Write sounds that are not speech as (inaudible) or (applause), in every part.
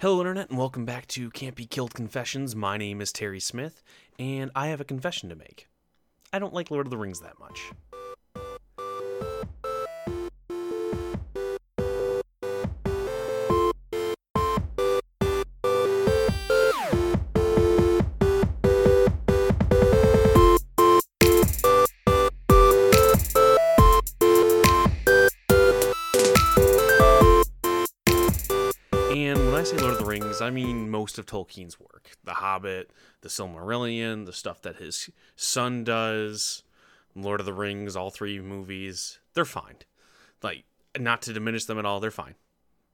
Hello, Internet, and welcome back to Can't Be Killed Confessions. My name is Terry Smith, and I have a confession to make. I don't like Lord of the Rings that much. Most of Tolkien's work The Hobbit, The Silmarillion, the stuff that his son does, Lord of the Rings, all three movies. They're fine. Like, not to diminish them at all, they're fine.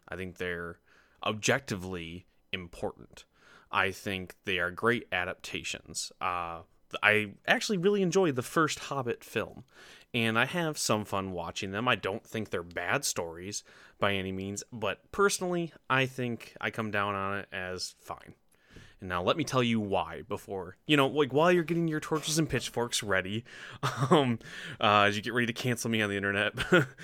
I think they're objectively important. I think they are great adaptations. Uh, I actually really enjoyed the first Hobbit film, and I have some fun watching them. I don't think they're bad stories by any means, but personally, I think I come down on it as fine. And now let me tell you why before, you know, like while you're getting your torches and pitchforks ready, (laughs) um, uh, as you get ready to cancel me on the internet,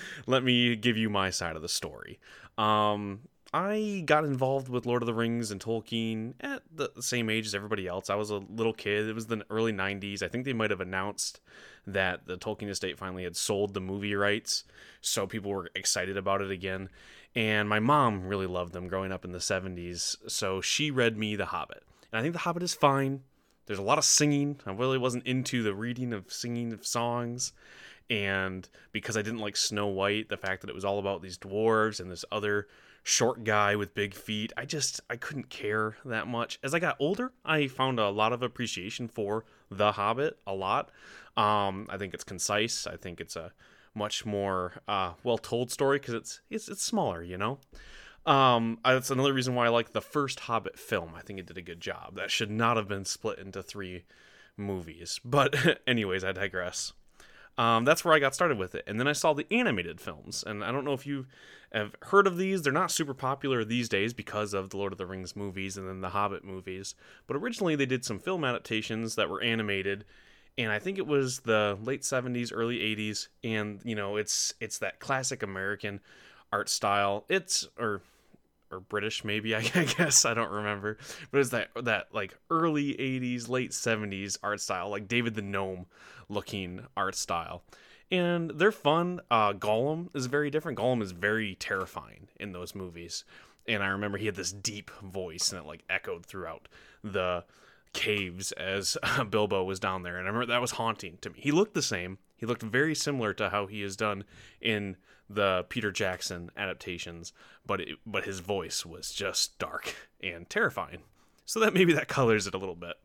(laughs) let me give you my side of the story. Um, I got involved with Lord of the Rings and Tolkien at the same age as everybody else. I was a little kid. It was the early 90s. I think they might have announced that the Tolkien estate finally had sold the movie rights, so people were excited about it again. And my mom really loved them growing up in the 70s, so she read me The Hobbit. And I think The Hobbit is fine. There's a lot of singing. I really wasn't into the reading of singing of songs. And because I didn't like Snow White, the fact that it was all about these dwarves and this other short guy with big feet. I just I couldn't care that much. As I got older, I found a lot of appreciation for The Hobbit a lot. Um, I think it's concise. I think it's a much more uh, well told story because it's it's it's smaller, you know. Um, that's another reason why I like the first Hobbit film. I think it did a good job. That should not have been split into three movies. But (laughs) anyways, I digress. Um, that's where I got started with it. And then I saw the animated films. And I don't know if you have heard of these. They're not super popular these days because of the Lord of the Rings movies and then the Hobbit movies. But originally they did some film adaptations that were animated. And I think it was the late 70s, early 80s. And, you know, it's it's that classic American art style. It's or or British maybe (laughs) I guess I don't remember, but it's that that like early '80s, late '70s art style, like David the Gnome looking art style, and they're fun. Uh, Gollum is very different. Gollum is very terrifying in those movies, and I remember he had this deep voice and it like echoed throughout the caves as (laughs) Bilbo was down there, and I remember that was haunting to me. He looked the same. He looked very similar to how he is done in the Peter Jackson adaptations, but it, but his voice was just dark and terrifying. So that maybe that colors it a little bit.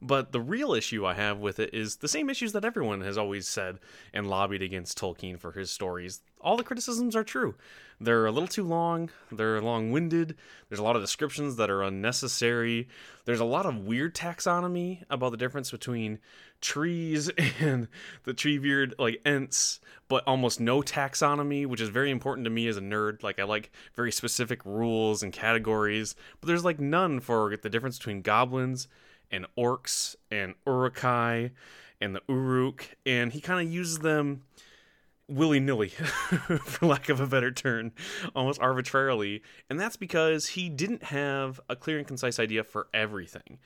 But the real issue I have with it is the same issues that everyone has always said and lobbied against Tolkien for his stories. All the criticisms are true. They're a little too long, they're long winded, there's a lot of descriptions that are unnecessary, there's a lot of weird taxonomy about the difference between trees (laughs) and the Treebeard like ents but almost no taxonomy which is very important to me as a nerd like i like very specific rules and categories but there's like none for the difference between goblins and orcs and Uruk-hai and the uruk and he kind of uses them willy-nilly (laughs) for lack of a better term almost arbitrarily and that's because he didn't have a clear and concise idea for everything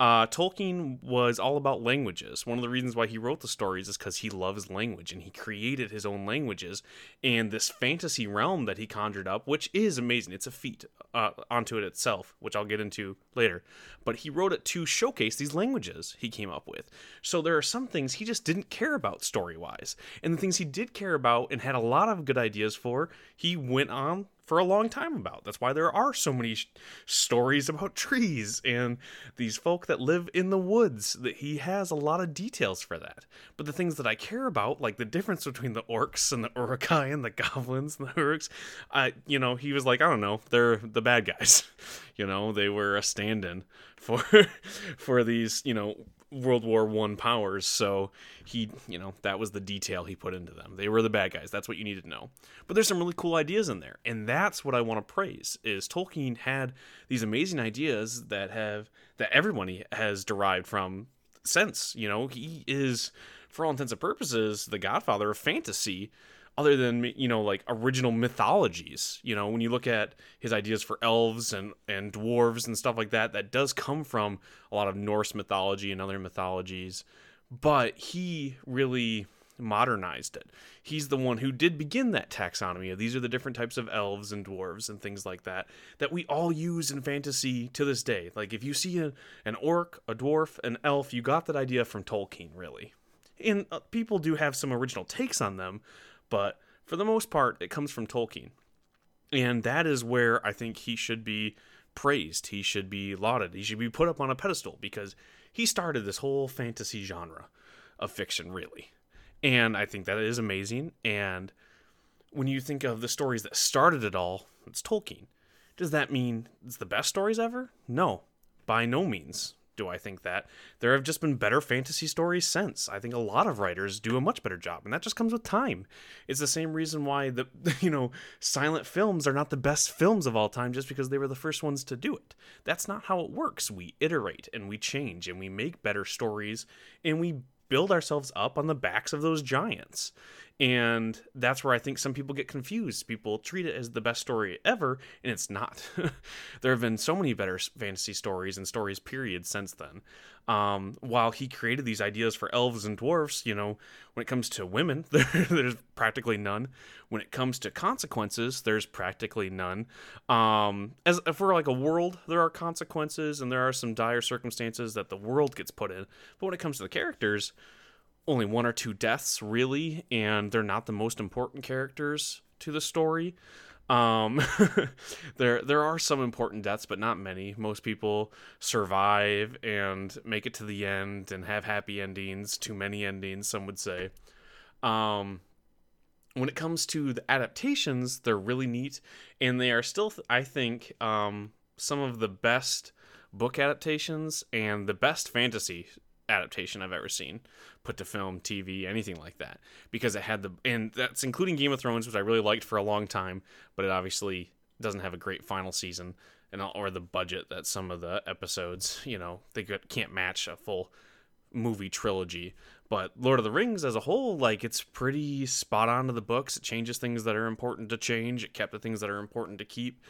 uh, Tolkien was all about languages. One of the reasons why he wrote the stories is because he loves language and he created his own languages and this fantasy realm that he conjured up, which is amazing. It's a feat uh, onto it itself, which I'll get into later. But he wrote it to showcase these languages he came up with. So there are some things he just didn't care about story wise. And the things he did care about and had a lot of good ideas for, he went on for a long time about. That's why there are so many sh- stories about (laughs) trees and these folk that live in the woods. That he has a lot of details for that. But the things that I care about, like the difference between the orcs and the Uruk-hai and the goblins and the uruks, I, you know, he was like, I don't know, they're the bad guys. (laughs) you know, they were a stand-in for (laughs) for these, you know, World War One powers, so he, you know, that was the detail he put into them. They were the bad guys. That's what you needed to know. But there's some really cool ideas in there, and that's what I want to praise. Is Tolkien had these amazing ideas that have that everyone has derived from since. You know, he is, for all intents and purposes, the Godfather of fantasy other than you know like original mythologies you know when you look at his ideas for elves and and dwarves and stuff like that that does come from a lot of norse mythology and other mythologies. But he really modernized it. He's the one who did begin that taxonomy of these are the different types of elves and dwarves and things like that that we all use in fantasy to this day. Like if you see a, an orc a dwarf an elf you got that idea from tolkien really. And uh, people do have some original takes on them but for the most part, it comes from Tolkien. And that is where I think he should be praised. He should be lauded. He should be put up on a pedestal because he started this whole fantasy genre of fiction, really. And I think that is amazing. And when you think of the stories that started it all, it's Tolkien. Does that mean it's the best stories ever? No, by no means do I think that. There have just been better fantasy stories since. I think a lot of writers do a much better job, and that just comes with time. It's the same reason why the (laughs) you know, silent films are not the best films of all time just because they were the first ones to do it. That's not how it works. We iterate and we change and we make better stories and we build ourselves up on the backs of those giants. And that's where I think some people get confused. People treat it as the best story ever, and it's not. (laughs) there have been so many better fantasy stories and stories, period, since then. Um, while he created these ideas for elves and dwarfs, you know, when it comes to women, (laughs) there, there's practically none. When it comes to consequences, there's practically none. Um, as for like a world, there are consequences, and there are some dire circumstances that the world gets put in. But when it comes to the characters, only one or two deaths really and they're not the most important characters to the story um (laughs) there there are some important deaths but not many. Most people survive and make it to the end and have happy endings too many endings some would say. Um when it comes to the adaptations they're really neat and they are still i think um some of the best book adaptations and the best fantasy adaptation I've ever seen put to film, TV, anything like that because it had the and that's including Game of Thrones which I really liked for a long time, but it obviously doesn't have a great final season and or the budget that some of the episodes, you know, they can't match a full movie trilogy. But Lord of the Rings as a whole, like it's pretty spot on to the books. It changes things that are important to change. It kept the things that are important to keep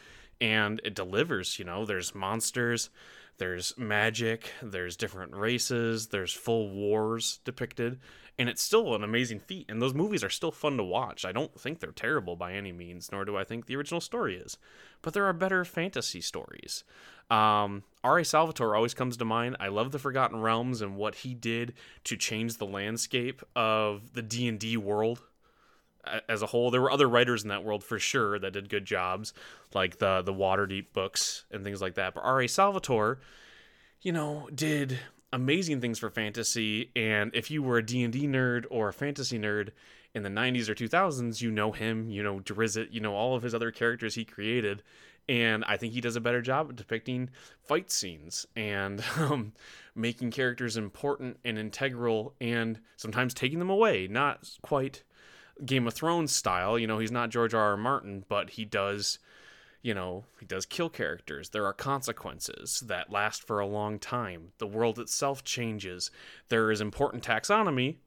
and it delivers, you know, there's monsters, there's magic, there's different races, there's full wars depicted, and it's still an amazing feat. And those movies are still fun to watch. I don't think they're terrible by any means, nor do I think the original story is. But there are better fantasy stories. Um, R.A. Salvatore always comes to mind. I love the Forgotten Realms and what he did to change the landscape of the D and D world as a whole. There were other writers in that world for sure that did good jobs, like the the Waterdeep books and things like that. But R.A. Salvatore, you know, did amazing things for fantasy. And if you were a D&D nerd or a fantasy nerd in the 90s or 2000s, you know him, you know Drizzt, you know all of his other characters he created. And I think he does a better job of depicting fight scenes and (laughs) um, making characters important and integral and sometimes taking them away. Not quite Game of Thrones style. You know, he's not George R. R. Martin, but he does, you know, he does kill characters. There are consequences that last for a long time. The world itself changes. There is important taxonomy,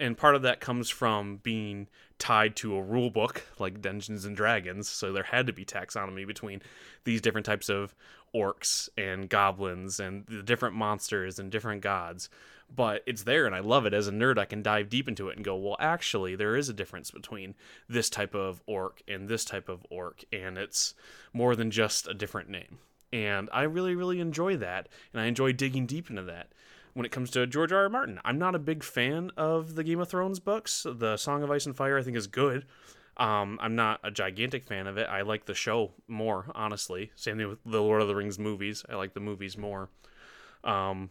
and part of that comes from being tied to a rule book like Dungeons and Dragons. So there had to be taxonomy between these different types of orcs and goblins and the different monsters and different gods but it's there and I love it. As a nerd, I can dive deep into it and go, well, actually, there is a difference between this type of orc and this type of orc, and it's more than just a different name. And I really, really enjoy that, and I enjoy digging deep into that. When it comes to George R. R. Martin, I'm not a big fan of the Game of Thrones books. The Song of Ice and Fire, I think, is good. Um, I'm not a gigantic fan of it. I like the show more, honestly. Same thing with the Lord of the Rings movies. I like the movies more. Um,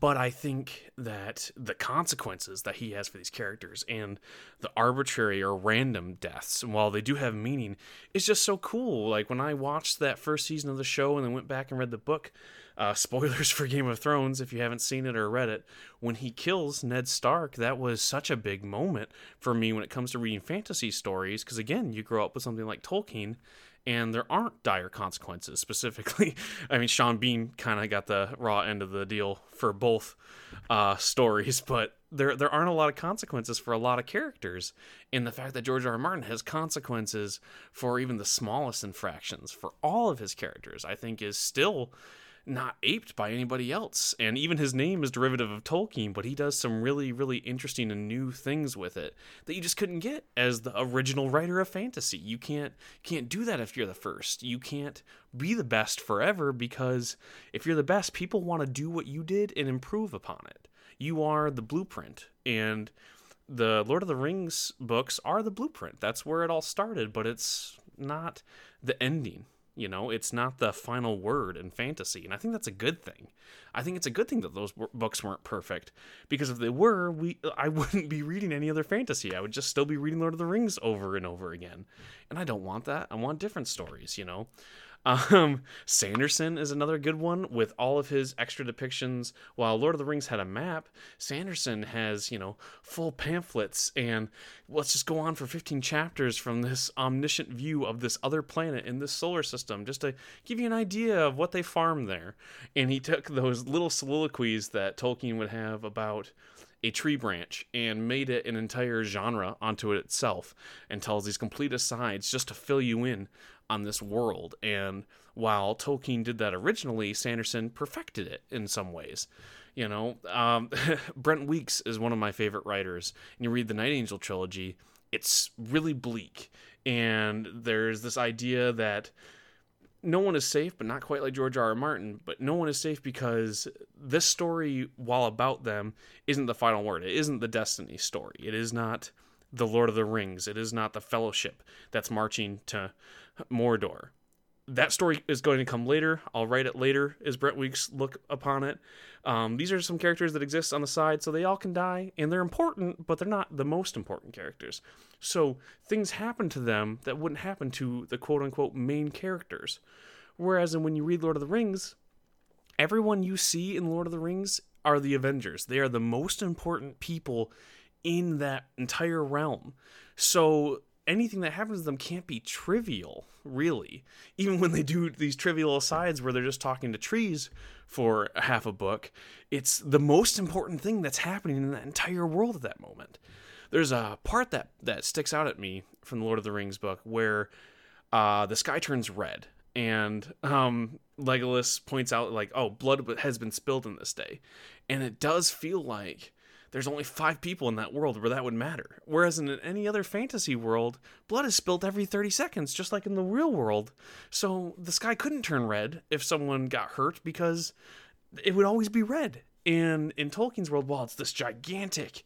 but I think that the consequences that he has for these characters and the arbitrary or random deaths, and while they do have meaning, is just so cool. Like when I watched that first season of the show and then went back and read the book, uh, spoilers for Game of Thrones if you haven't seen it or read it, when he kills Ned Stark, that was such a big moment for me when it comes to reading fantasy stories. Because again, you grow up with something like Tolkien and there aren't dire consequences specifically. (laughs) I mean, Sean Bean kind of got the raw end of the deal for both uh, stories, (laughs) but there there aren't a lot of consequences for a lot of characters. And the fact that George R. R. Martin has consequences for even the smallest infractions for all of his characters, I think, is still not aped by anybody else. And even his name is derivative of Tolkien, but he does some really, really interesting and new things with it that you just couldn't get as the original writer of fantasy. You can't can't do that if you're the first. You can't be the best forever because if you're the best, people want to do what you did and improve upon it. You are the blueprint. And the Lord of the Rings books are the blueprint. That's where it all started, but it's not the ending. You know, it's not the final word in fantasy, and I think that's a good thing. I think it's a good thing that those books weren't perfect because if they were, we I (laughs) wouldn't be reading any other fantasy. I would just still be reading Lord of the Rings over and over again, and I don't want that. I want different stories. You know, um, Sanderson is another good one with all of his extra depictions. While Lord of the Rings had a map, Sanderson has, you know, full pamphlets and let's just go on for 15 chapters from this omniscient view of this other planet in this solar system just to give you an idea of what they farm there. And he took those little soliloquies that Tolkien would have about a tree branch and made it an entire genre onto it itself and tells these complete asides just to fill you in on this world. And while Tolkien did that originally, Sanderson perfected it in some ways. You know, um, (laughs) Brent Weeks is one of my favorite writers. And you read the Night Angel trilogy, it's really bleak. And there's this idea that no one is safe, but not quite like George R. R. Martin. But no one is safe because this story, while about them, isn't the final word. It isn't the Destiny story. It is not the Lord of the Rings. It is not the Fellowship that's marching to Mordor. That story is going to come later. I'll write it later as Brent Weeks look upon it. Um, these are some characters that exist on the side, so they all can die, and they're important, but they're not the most important characters. So things happen to them that wouldn't happen to the quote unquote main characters. Whereas when you read Lord of the Rings, everyone you see in Lord of the Rings are the Avengers. They are the most important people in that entire realm. So anything that happens to them can't be trivial, really. Even when they do these trivial asides where they're just talking to trees for half a book, it's the most important thing that's happening in that entire world at that moment. There's a part that that sticks out at me from the Lord of the Rings book where uh, the sky turns red, and um, Legolas points out like, "Oh, blood has been spilled in this day," and it does feel like there's only five people in that world where that would matter. Whereas in any other fantasy world, blood is spilled every 30 seconds, just like in the real world. So the sky couldn't turn red if someone got hurt because it would always be red. And in Tolkien's world, well, it's this gigantic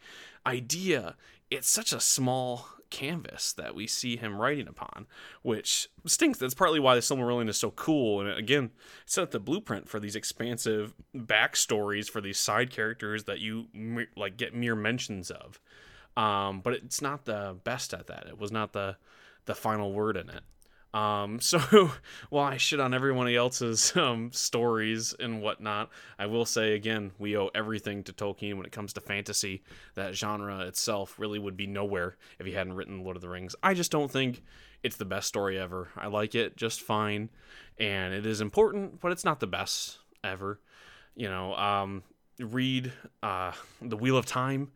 idea. It's such a small canvas that we see him writing upon, which stinks. That's partly why the Silmarillion is so cool. And again, set the blueprint for these expansive backstories for these side characters that you like get mere mentions of. Um, but it's not the best at that. It was not the the final word in it. Um, (laughs) so while I shit on everyone else's um, stories and whatnot, I will say again, we owe everything to Tolkien when it comes to fantasy. That genre itself really would be nowhere if he hadn't written Lord of the Rings. I just don't think it's the best story ever. I like it just fine, and it is important, but it's not the best ever. You know, um, read uh, The Wheel of Time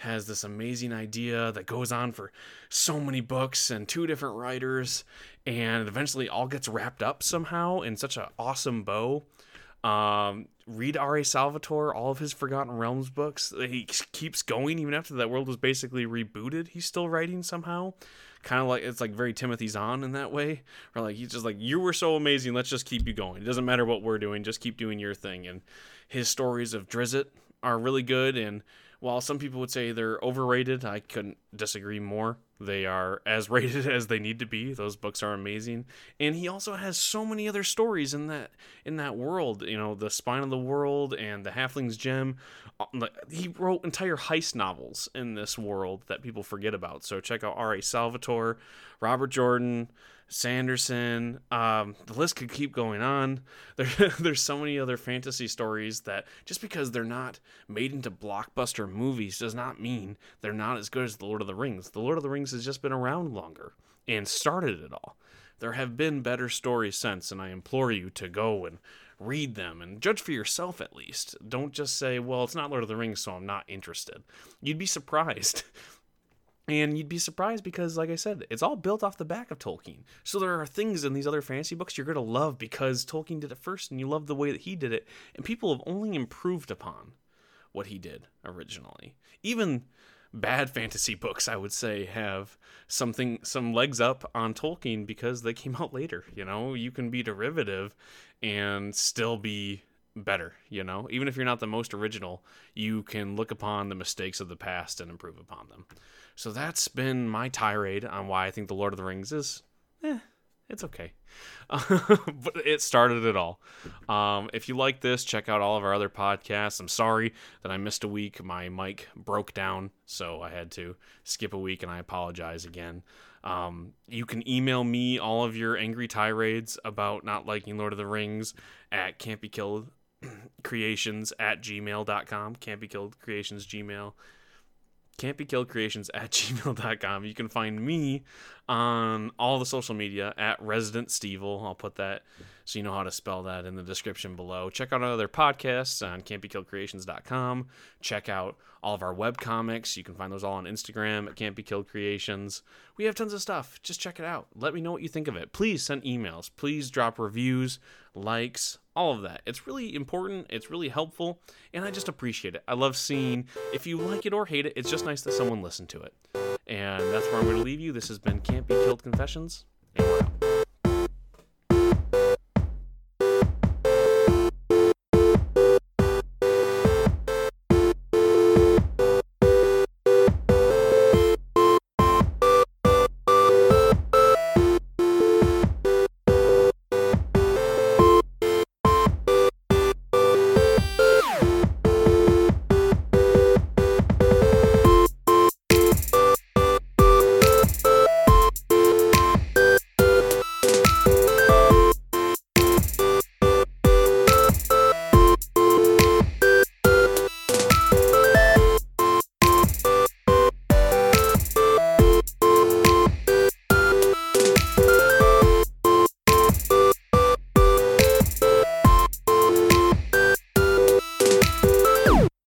has this amazing idea that goes on for so many books and two different writers and eventually all gets wrapped up somehow in such an awesome bow um, read R.A. Salvatore, all of his Forgotten Realms books. He keeps going even after that world was basically rebooted. He's still writing somehow. Kind of like it's like very Timothy Zahn in that way. Or like he's just like, You were so amazing, let's just keep you going. It doesn't matter what we're doing, just keep doing your thing. And his stories of Drizzt are really good and while some people would say they're overrated, I couldn't disagree more. They are (laughs) as rated as they need to be. Those books are amazing, and he also has so many other stories in that in that world. You know, the Spine of the World and the Halfling's Gem. Uh, he wrote entire heist novels in this world that people forget about. So check out R. A. Salvatore, Robert Jordan, Sanderson. Um, the list could keep going on. (laughs) There, there's so many other fantasy stories that just because they're not made into blockbuster movies does not mean they're not as good as The Lord of the Rings. The Lord of the Rings has just been around longer and started it all. There have been better stories since, and I implore you to go and read them and judge for yourself at least. Don't just say, well, it's not Lord of the Rings, so I'm not interested. You'd be surprised. (laughs) And you'd be surprised because, like I said, it's all built off the back of Tolkien. So there are things in these other fantasy books you're going to love because Tolkien did it first and you love the way that he did it. And people have only improved upon what he did originally. Even bad fantasy books, I would say, have something, some legs up on Tolkien because they came out later. You know, you can be derivative and still be better, you know? Even if you're not the most original, you can look upon the mistakes of the past and improve upon them. So that's been my tirade on why I think The Lord of the Rings is, eh, it's okay. (laughs) but it started it all. Um, if you like this, check out all of our other podcasts. I'm sorry that I missed a week. My mic broke down, so I had to skip a week, and I apologize again. Um, you can email me all of your angry tirades about not liking Lord of the Rings at can't be killed creations at gmail.com. Can't be killed creations gmail. Can't be killed creations at (laughs) gmail.com you can find me on all the social media at resident stevel i'll put that so you know how to spell that in the description below. Check out our other podcasts on can'tbekilledcreations.com check out all of our web comics. You can find those all on instagram at can't be killed creations. We have tons of stuff. Just check it out. Let me know what you think of it. Please send emails. Please drop reviews likes all of that. It's really important, it's really helpful, and I just appreciate it. I love seeing if you like it or hate it, it's just nice that someone listened to it. And that's where I'm going to leave you. This has been Can't Be Killed Confessions.